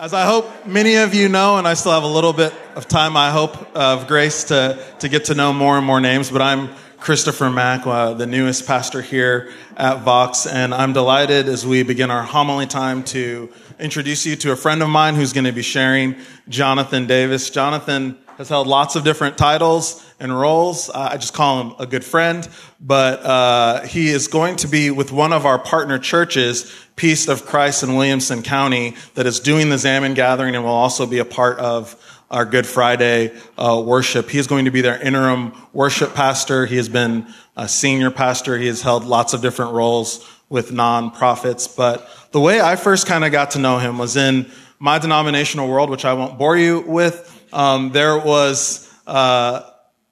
As I hope many of you know, and I still have a little bit of time, I hope, of grace to, to get to know more and more names, but I'm Christopher Mack, uh, the newest pastor here at Vox, and I'm delighted as we begin our homily time to introduce you to a friend of mine who's going to be sharing, Jonathan Davis. Jonathan has held lots of different titles and roles. Uh, I just call him a good friend, but uh, he is going to be with one of our partner churches, Peace of Christ in Williamson County, that is doing the Zaman gathering and will also be a part of our Good Friday uh, worship. He is going to be their interim worship pastor. He has been a senior pastor. He has held lots of different roles with nonprofits. But the way I first kind of got to know him was in my denominational world, which I won't bore you with. Um, there was uh,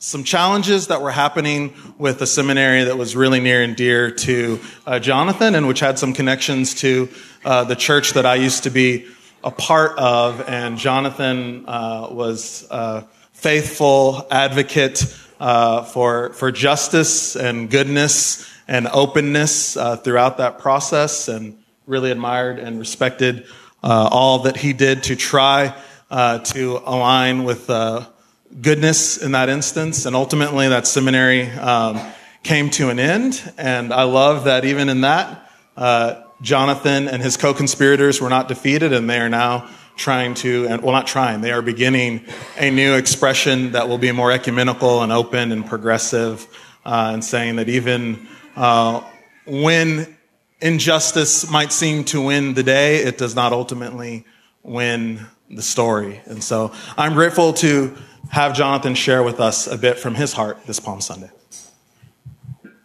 some challenges that were happening with a seminary that was really near and dear to uh, Jonathan, and which had some connections to uh, the church that I used to be a part of. And Jonathan uh, was a faithful advocate uh, for for justice and goodness and openness uh, throughout that process, and really admired and respected all that he did to try uh, to align with uh, goodness in that instance. And ultimately, that seminary um, came to an end. And I love that even in that, uh, Jonathan and his co conspirators were not defeated, and they are now trying to, and well, not trying, they are beginning a new expression that will be more ecumenical and open and progressive, uh, and saying that even uh, when injustice might seem to win the day, it does not ultimately win the story. And so I'm grateful to have Jonathan share with us a bit from his heart this Palm Sunday.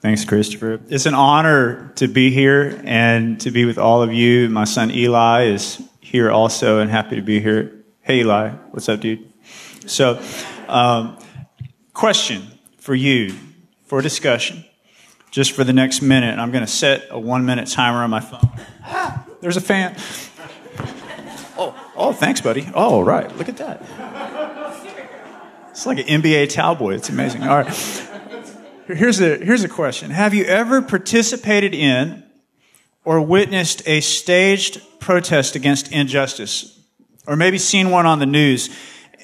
Thanks, Christopher. It's an honor to be here and to be with all of you. My son Eli is here also and happy to be here. Hey, Eli. What's up, dude? So, um, question for you for discussion just for the next minute. I'm going to set a one minute timer on my phone. There's a fan. Oh, thanks, buddy. Oh, right. Look at that. It's like an NBA towel boy. It's amazing. All right. Here's a, here's a question. Have you ever participated in or witnessed a staged protest against injustice? Or maybe seen one on the news?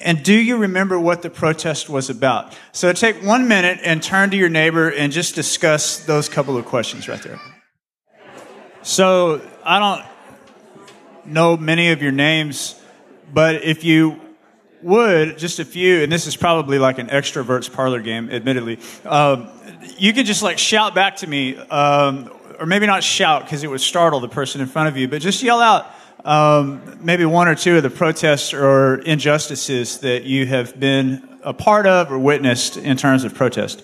And do you remember what the protest was about? So take one minute and turn to your neighbor and just discuss those couple of questions right there. So I don't, know many of your names, but if you would, just a few, and this is probably like an extrovert's parlor game, admittedly, um, you could just like shout back to me, um, or maybe not shout because it would startle the person in front of you, but just yell out um, maybe one or two of the protests or injustices that you have been a part of or witnessed in terms of protest.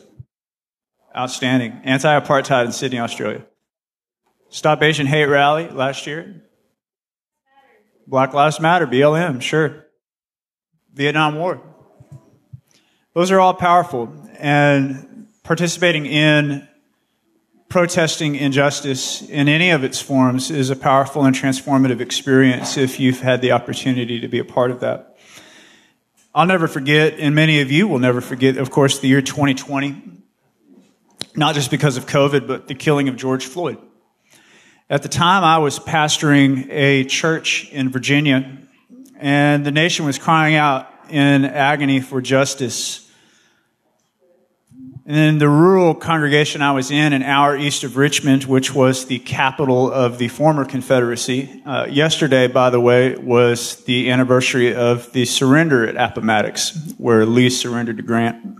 Outstanding. Anti apartheid in Sydney, Australia. Stop Asian Hate Rally last year. Black Lives Matter, BLM, sure. Vietnam War. Those are all powerful. And participating in protesting injustice in any of its forms is a powerful and transformative experience if you've had the opportunity to be a part of that. I'll never forget, and many of you will never forget, of course, the year 2020. Not just because of COVID, but the killing of George Floyd. At the time, I was pastoring a church in Virginia, and the nation was crying out in agony for justice. And in the rural congregation I was in, an hour east of Richmond, which was the capital of the former Confederacy, uh, yesterday, by the way, was the anniversary of the surrender at Appomattox, where Lee surrendered to Grant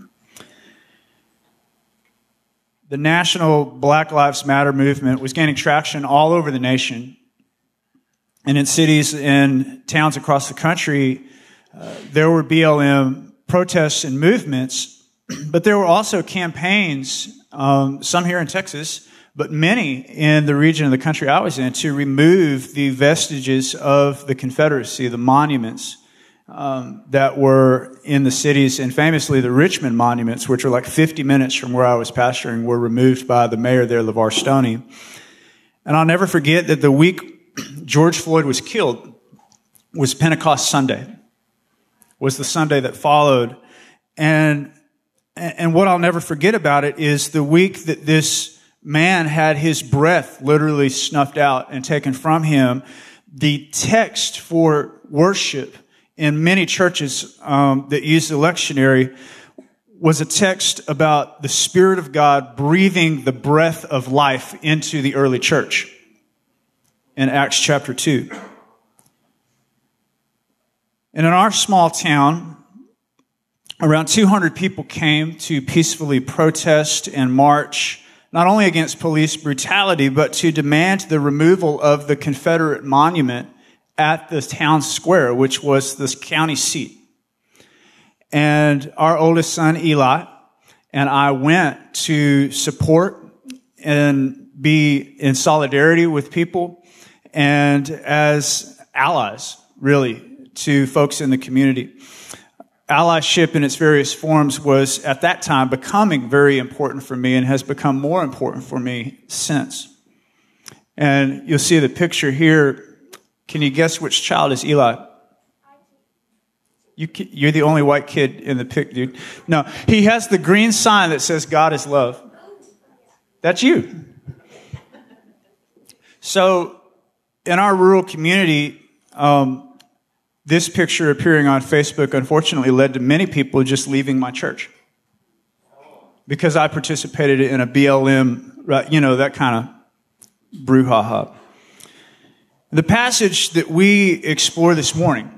the national Black Lives Matter movement was gaining traction all over the nation. And in cities and towns across the country, uh, there were BLM protests and movements, but there were also campaigns, um, some here in Texas, but many in the region of the country I was in, to remove the vestiges of the Confederacy, the monuments um, that were in the cities, and famously the Richmond monuments, which are like 50 minutes from where I was pastoring, were removed by the mayor there, LeVar Stoney. And I'll never forget that the week George Floyd was killed was Pentecost Sunday, was the Sunday that followed. And, and what I'll never forget about it is the week that this man had his breath literally snuffed out and taken from him the text for worship in many churches um, that use the lectionary was a text about the Spirit of God breathing the breath of life into the early church in Acts chapter 2. And in our small town, around 200 people came to peacefully protest and march, not only against police brutality, but to demand the removal of the Confederate monument at the town square, which was the county seat. And our oldest son, Eli, and I went to support and be in solidarity with people and as allies, really, to folks in the community. Allyship in its various forms was at that time becoming very important for me and has become more important for me since. And you'll see the picture here. Can you guess which child is Eli? You, you're the only white kid in the pic, dude. No, he has the green sign that says God is love. That's you. So, in our rural community, um, this picture appearing on Facebook unfortunately led to many people just leaving my church because I participated in a BLM, you know, that kind of brouhaha. The passage that we explore this morning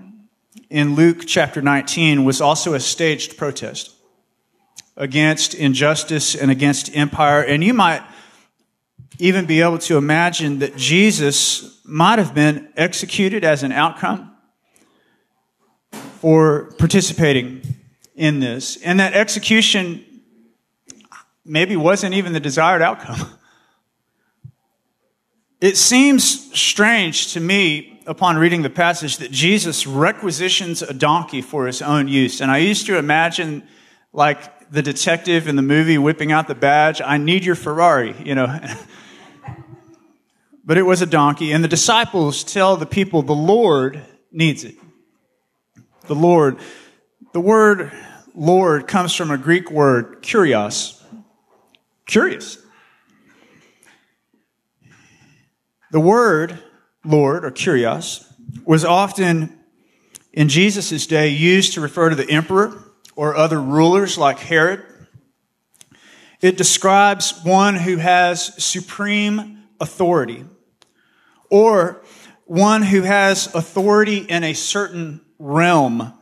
in Luke chapter 19 was also a staged protest against injustice and against empire. And you might even be able to imagine that Jesus might have been executed as an outcome for participating in this. And that execution maybe wasn't even the desired outcome. It seems strange to me upon reading the passage that Jesus requisitions a donkey for his own use. And I used to imagine like the detective in the movie whipping out the badge, I need your Ferrari, you know. but it was a donkey, and the disciples tell the people the Lord needs it. The Lord. The word Lord comes from a Greek word, kurios. Curious. The word Lord or Kurios was often in Jesus' day used to refer to the emperor or other rulers like Herod. It describes one who has supreme authority or one who has authority in a certain realm.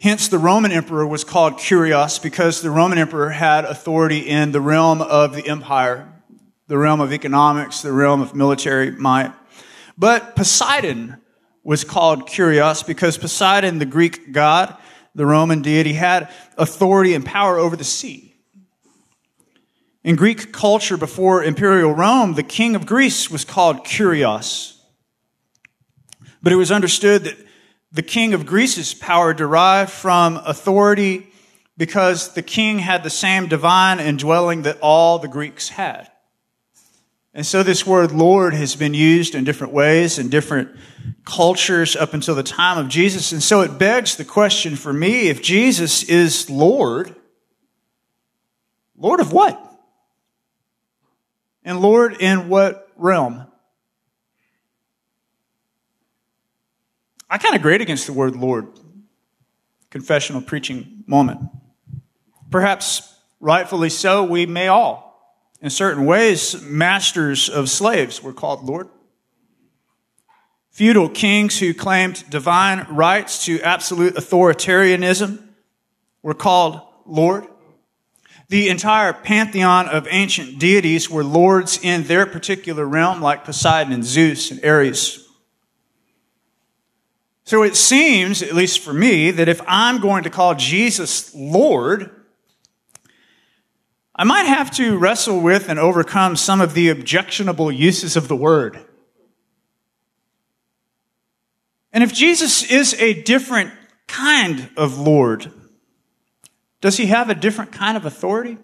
Hence, the Roman emperor was called Kurios because the Roman emperor had authority in the realm of the empire, the realm of economics, the realm of military might. But Poseidon was called Kurios because Poseidon, the Greek god, the Roman deity, had authority and power over the sea. In Greek culture before imperial Rome, the king of Greece was called Kurios. But it was understood that the king of Greece's power derived from authority because the king had the same divine indwelling that all the Greeks had. And so this word Lord has been used in different ways in different cultures up until the time of Jesus. And so it begs the question for me, if Jesus is Lord, Lord of what? And Lord in what realm? I kind of grade against the word Lord. Confessional preaching moment. Perhaps rightfully so, we may all in certain ways, masters of slaves were called Lord. Feudal kings who claimed divine rights to absolute authoritarianism were called Lord. The entire pantheon of ancient deities were lords in their particular realm, like Poseidon and Zeus and Ares. So it seems, at least for me, that if I'm going to call Jesus Lord, I might have to wrestle with and overcome some of the objectionable uses of the word. And if Jesus is a different kind of Lord, does he have a different kind of authority?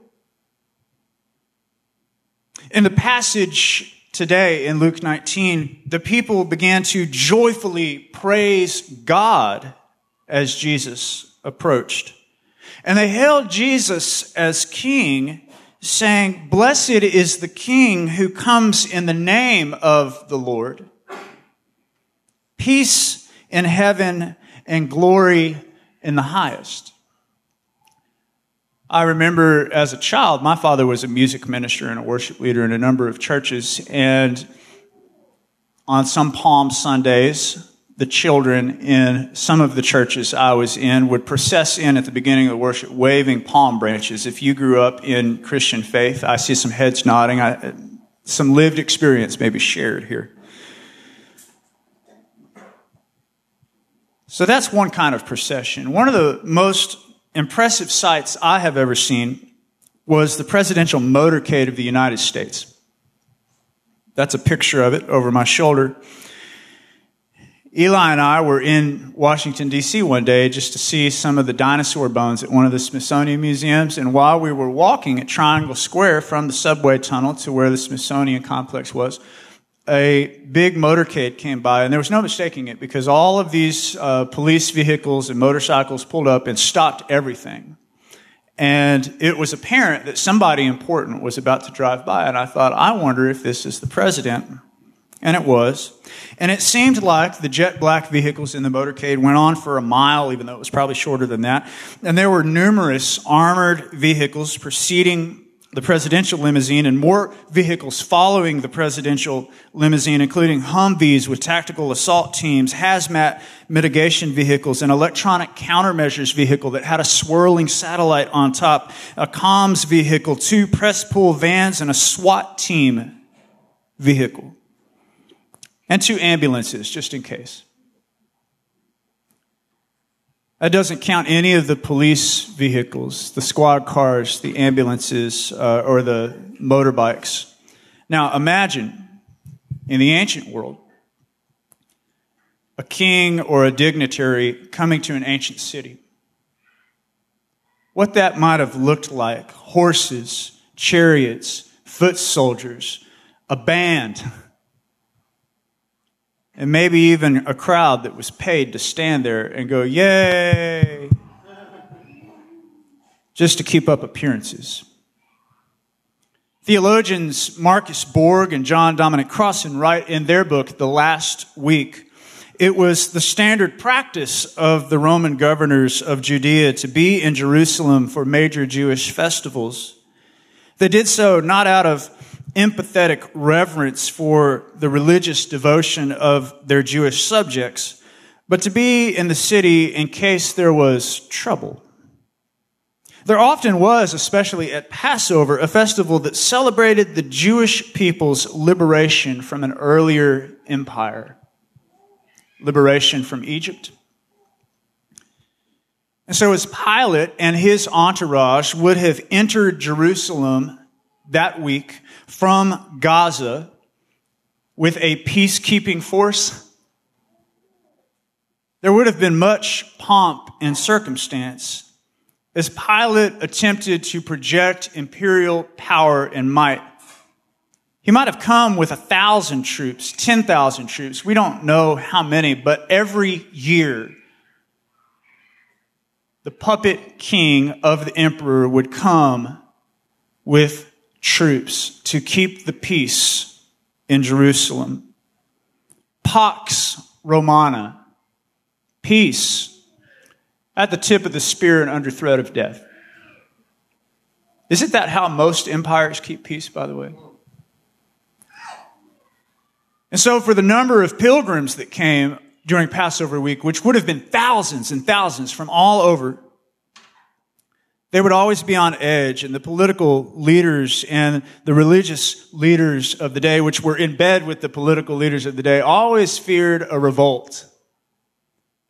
In the passage today in Luke 19, the people began to joyfully praise God as Jesus approached. And they hailed Jesus as king, saying, Blessed is the king who comes in the name of the Lord. peace in heaven and glory in the highest. I remember as a child, my father was a music minister and a worship leader in a number of churches, and on some Palm Sundays, the children in some of the churches I was in would process in at the beginning of the worship waving palm branches. If you grew up in Christian faith, I see some heads nodding. I, some lived experience maybe shared here. So that's one kind of procession. One of the most impressive sights I have ever seen was the presidential motorcade of the United States. That's a picture of it over my shoulder. Eli and I were in Washington, D.C. one day just to see some of the dinosaur bones at one of the Smithsonian museums. And while we were walking at Triangle Square from the subway tunnel to where the Smithsonian complex was, a big motorcade came by, and there was no mistaking it because all of these uh, police vehicles and motorcycles pulled up and stopped everything. And it was apparent that somebody important was about to drive by. And I thought, I wonder if this is the president. And it was. And it seemed like the jet black vehicles in the motorcade went on for a mile, even though it was probably shorter than that. And there were numerous armored vehicles preceding the presidential limousine and more vehicles following the presidential limousine, including Humvees with tactical assault teams, hazmat mitigation vehicles, an electronic countermeasures vehicle that had a swirling satellite on top, a comms vehicle, two press pool vans, and a SWAT team vehicle and two ambulances, just in case. That doesn't count any of the police vehicles, the squad cars, the ambulances, uh, or the motorbikes. Now imagine in the ancient world a king or a dignitary coming to an ancient city. What that might have looked like horses, chariots, foot soldiers, a band and maybe even a crowd that was paid to stand there and go, Yay! Just to keep up appearances. Theologians Marcus Borg and John Dominic Crossan write in their book, The Last Week, it was the standard practice of the Roman governors of Judea to be in Jerusalem for major Jewish festivals. They did so not out of empathetic reverence for the religious devotion of their Jewish subjects, but to be in the city in case there was trouble. There often was, especially at Passover, a festival that celebrated the Jewish people's liberation from an earlier empire, liberation from Egypt. And so, as Pilate and his entourage would have entered Jerusalem that week from Gaza with a peacekeeping force, there would have been much pomp and circumstance as Pilate attempted to project imperial power and might. He might have come with a thousand troops, 10,000 troops. We don't know how many, but every year, the puppet king of the emperor would come with troops to keep the peace in Jerusalem. Pax Romana, peace at the tip of the spear and under threat of death. Isn't that how most empires keep peace, by the way? And so, for the number of pilgrims that came during Passover week, which would have been thousands and thousands from all over, they would always be on edge, and the political leaders and the religious leaders of the day, which were in bed with the political leaders of the day, always feared a revolt.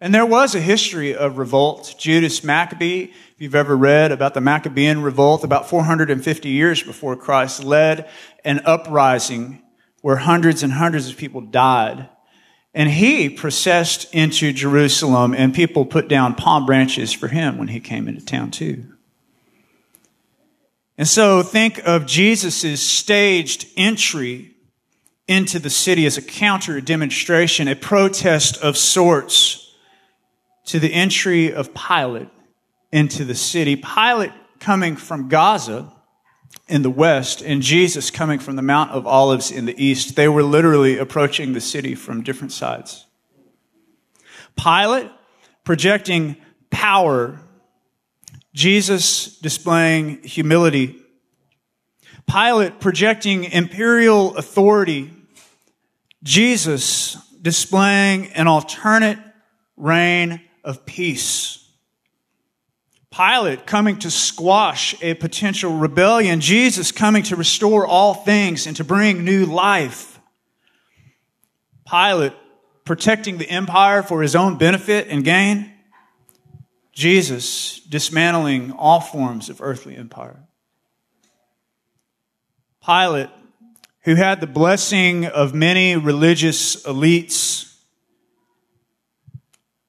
And there was a history of revolt. Judas Maccabee, if you've ever read about the Maccabean revolt, about 450 years before Christ, led an uprising where hundreds and hundreds of people died. And he processed into Jerusalem, and people put down palm branches for him when he came into town, too. And so think of Jesus' staged entry into the city as a counter demonstration, a protest of sorts to the entry of Pilate into the city. Pilate coming from Gaza in the west and Jesus coming from the Mount of Olives in the east. They were literally approaching the city from different sides. Pilate projecting power, Jesus displaying humility. Pilate projecting imperial authority, Jesus displaying an alternate reign of peace. Pilate coming to squash a potential rebellion, Jesus coming to restore all things and to bring new life. Pilate protecting the empire for his own benefit and gain. Jesus dismantling all forms of earthly empire. Pilate, who had the blessing of many religious elites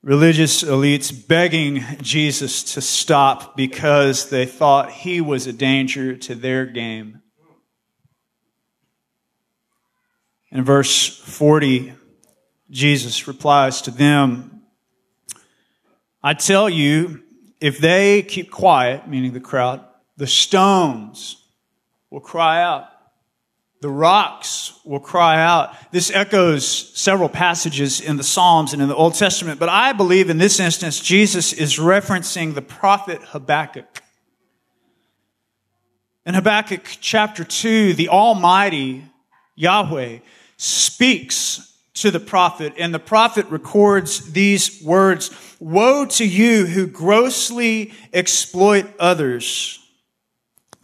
religious elites begging Jesus to stop because they thought he was a danger to their game. In verse 40, Jesus replies to them, I tell you, if they keep quiet, meaning the crowd, the stones will cry out. The rocks will cry out. This echoes several passages in the Psalms and in the Old Testament, but I believe in this instance, Jesus is referencing the prophet Habakkuk. In Habakkuk chapter 2, the Almighty Yahweh speaks to the prophet, and the prophet records these words Woe to you who grossly exploit others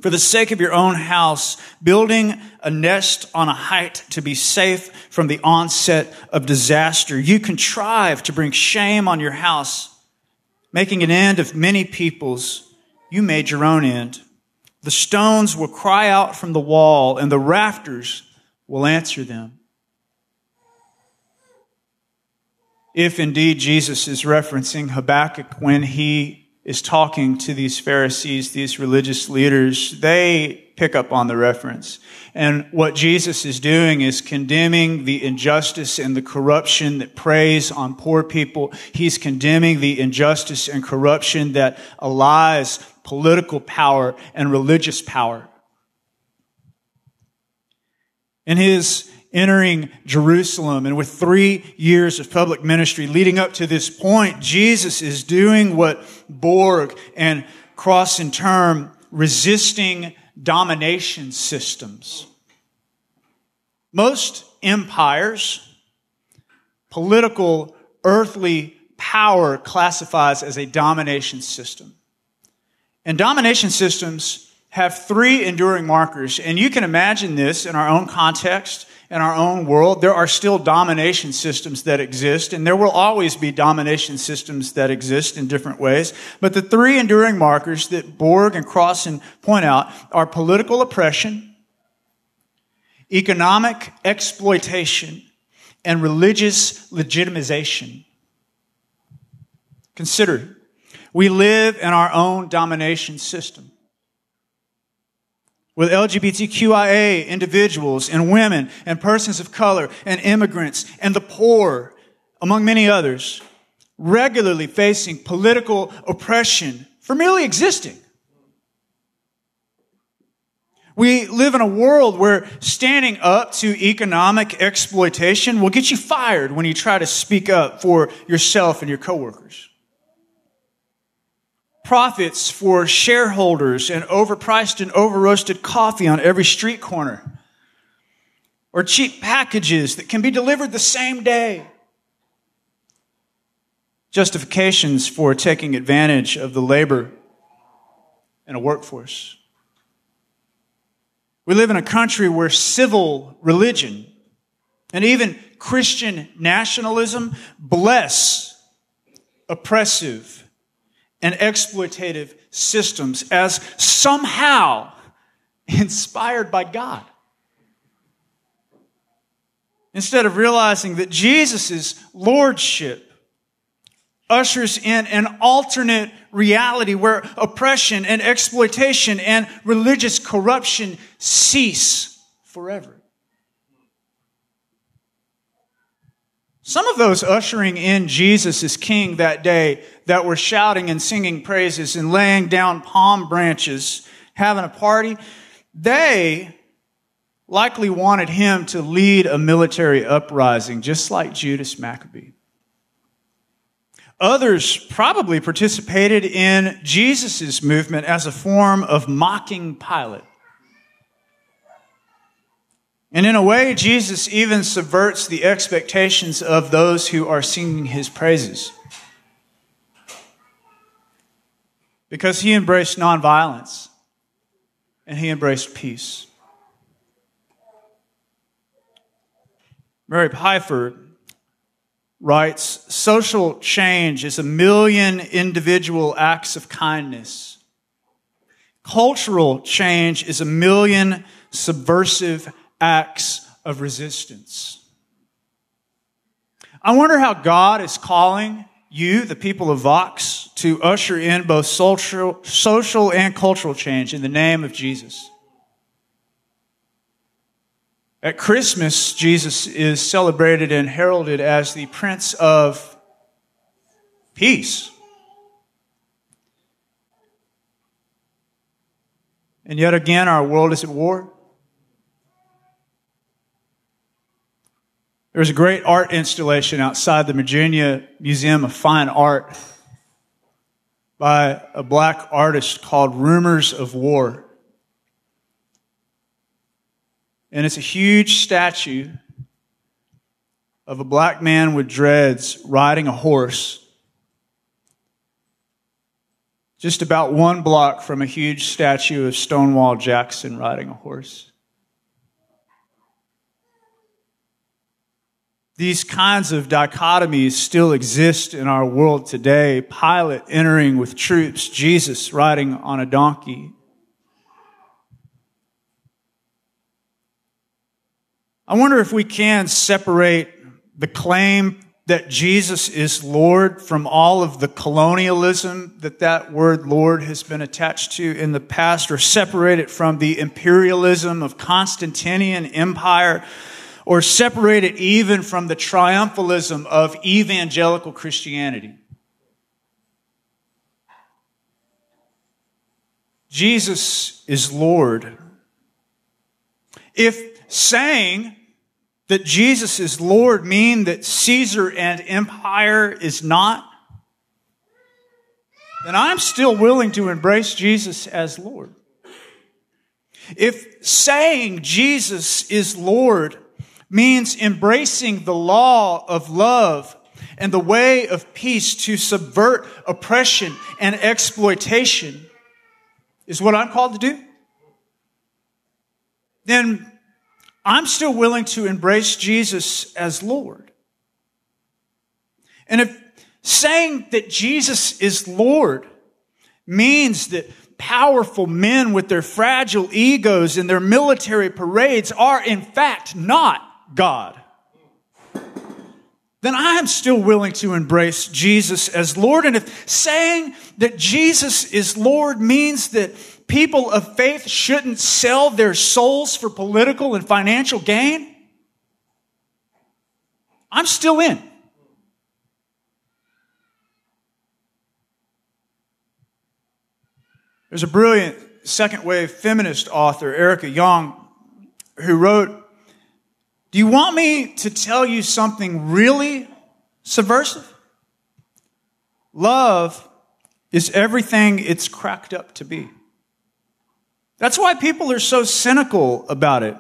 for the sake of your own house, building a nest on a height to be safe from the onset of disaster. You contrive to bring shame on your house, making an end of many peoples. You made your own end. The stones will cry out from the wall, and the rafters will answer them. If indeed Jesus is referencing Habakkuk when he is talking to these Pharisees, these religious leaders, they pick up on the reference. And what Jesus is doing is condemning the injustice and the corruption that preys on poor people. He's condemning the injustice and corruption that allies political power and religious power. In his entering Jerusalem. And with three years of public ministry leading up to this point, Jesus is doing what Borg and Crossan term resisting domination systems. Most empires, political, earthly power classifies as a domination system. And domination systems have three enduring markers, and you can imagine this in our own context in our own world, there are still domination systems that exist, and there will always be domination systems that exist in different ways. But the three enduring markers that Borg and Crossan point out are political oppression, economic exploitation, and religious legitimization. Consider, we live in our own domination system with LGBTQIA individuals and women and persons of color and immigrants and the poor, among many others, regularly facing political oppression for merely existing. We live in a world where standing up to economic exploitation will get you fired when you try to speak up for yourself and your coworkers profits for shareholders and overpriced and over-roasted coffee on every street corner. Or cheap packages that can be delivered the same day. Justifications for taking advantage of the labor in a workforce. We live in a country where civil religion and even Christian nationalism bless oppressive and exploitative systems as somehow inspired by God. Instead of realizing that Jesus' lordship ushers in an alternate reality where oppression and exploitation and religious corruption cease forever. Some of those ushering in Jesus as king that day that were shouting and singing praises and laying down palm branches, having a party, they likely wanted him to lead a military uprising, just like Judas Maccabee. Others probably participated in Jesus' movement as a form of mocking Pilate. And in a way, Jesus even subverts the expectations of those who are singing his praises. Because he embraced nonviolence and he embraced peace. Mary Pipher writes Social change is a million individual acts of kindness. Cultural change is a million subversive acts of resistance. I wonder how God is calling you, the people of Vox, to usher in both social, social and cultural change in the name of Jesus. At Christmas, Jesus is celebrated and heralded as the Prince of Peace. And yet again, our world is at war. There was a great art installation outside the Virginia Museum of Fine Art by a black artist called Rumors of War. And it's a huge statue of a black man with dreads riding a horse just about one block from a huge statue of Stonewall Jackson riding a horse. These kinds of dichotomies still exist in our world today. Pilate entering with troops, Jesus riding on a donkey. I wonder if we can separate the claim that Jesus is Lord from all of the colonialism that that word Lord has been attached to in the past, or separate it from the imperialism of Constantinian empire or separate it even from the triumphalism of evangelical Christianity. Jesus is Lord. If saying that Jesus is Lord mean that Caesar and empire is not, then I'm still willing to embrace Jesus as Lord. If saying Jesus is Lord means embracing the law of love and the way of peace to subvert oppression and exploitation is what I'm called to do, then I'm still willing to embrace Jesus as Lord. And if saying that Jesus is Lord means that powerful men with their fragile egos and their military parades are in fact not God, then I am still willing to embrace Jesus as Lord. And if saying that Jesus is Lord means that people of faith shouldn't sell their souls for political and financial gain, I'm still in. There's a brilliant second wave feminist author, Erica Jong, who wrote do you want me to tell you something really subversive? Love is everything it's cracked up to be. That's why people are so cynical about it.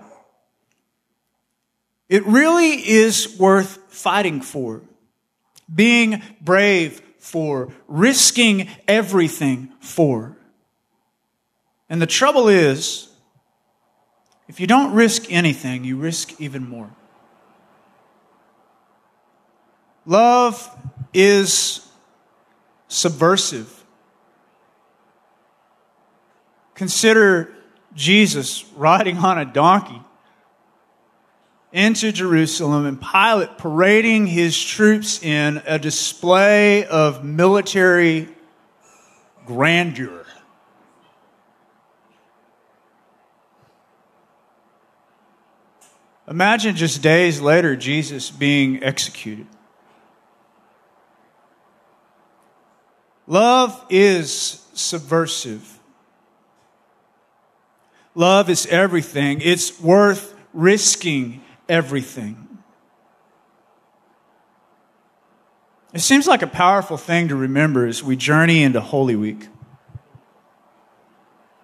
It really is worth fighting for, being brave for, risking everything for. And the trouble is, if you don't risk anything, you risk even more. Love is subversive. Consider Jesus riding on a donkey into Jerusalem and Pilate parading his troops in a display of military grandeur. Imagine just days later, Jesus being executed. Love is subversive. Love is everything. It's worth risking everything. It seems like a powerful thing to remember as we journey into Holy Week.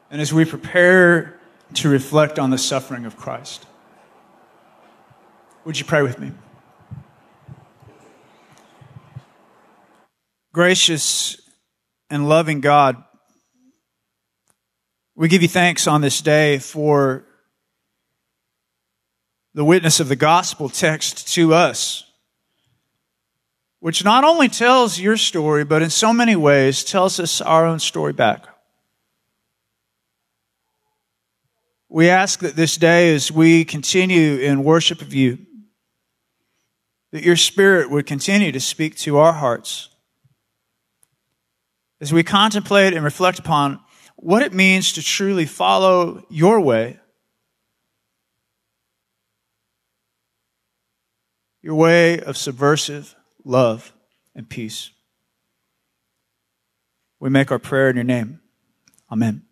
And as we prepare to reflect on the suffering of Christ. Would you pray with me? Gracious and loving God, we give you thanks on this day for the witness of the gospel text to us, which not only tells your story, but in so many ways tells us our own story back. We ask that this day, as we continue in worship of you, that your Spirit would continue to speak to our hearts as we contemplate and reflect upon what it means to truly follow your way, your way of subversive love and peace. We make our prayer in your name. Amen.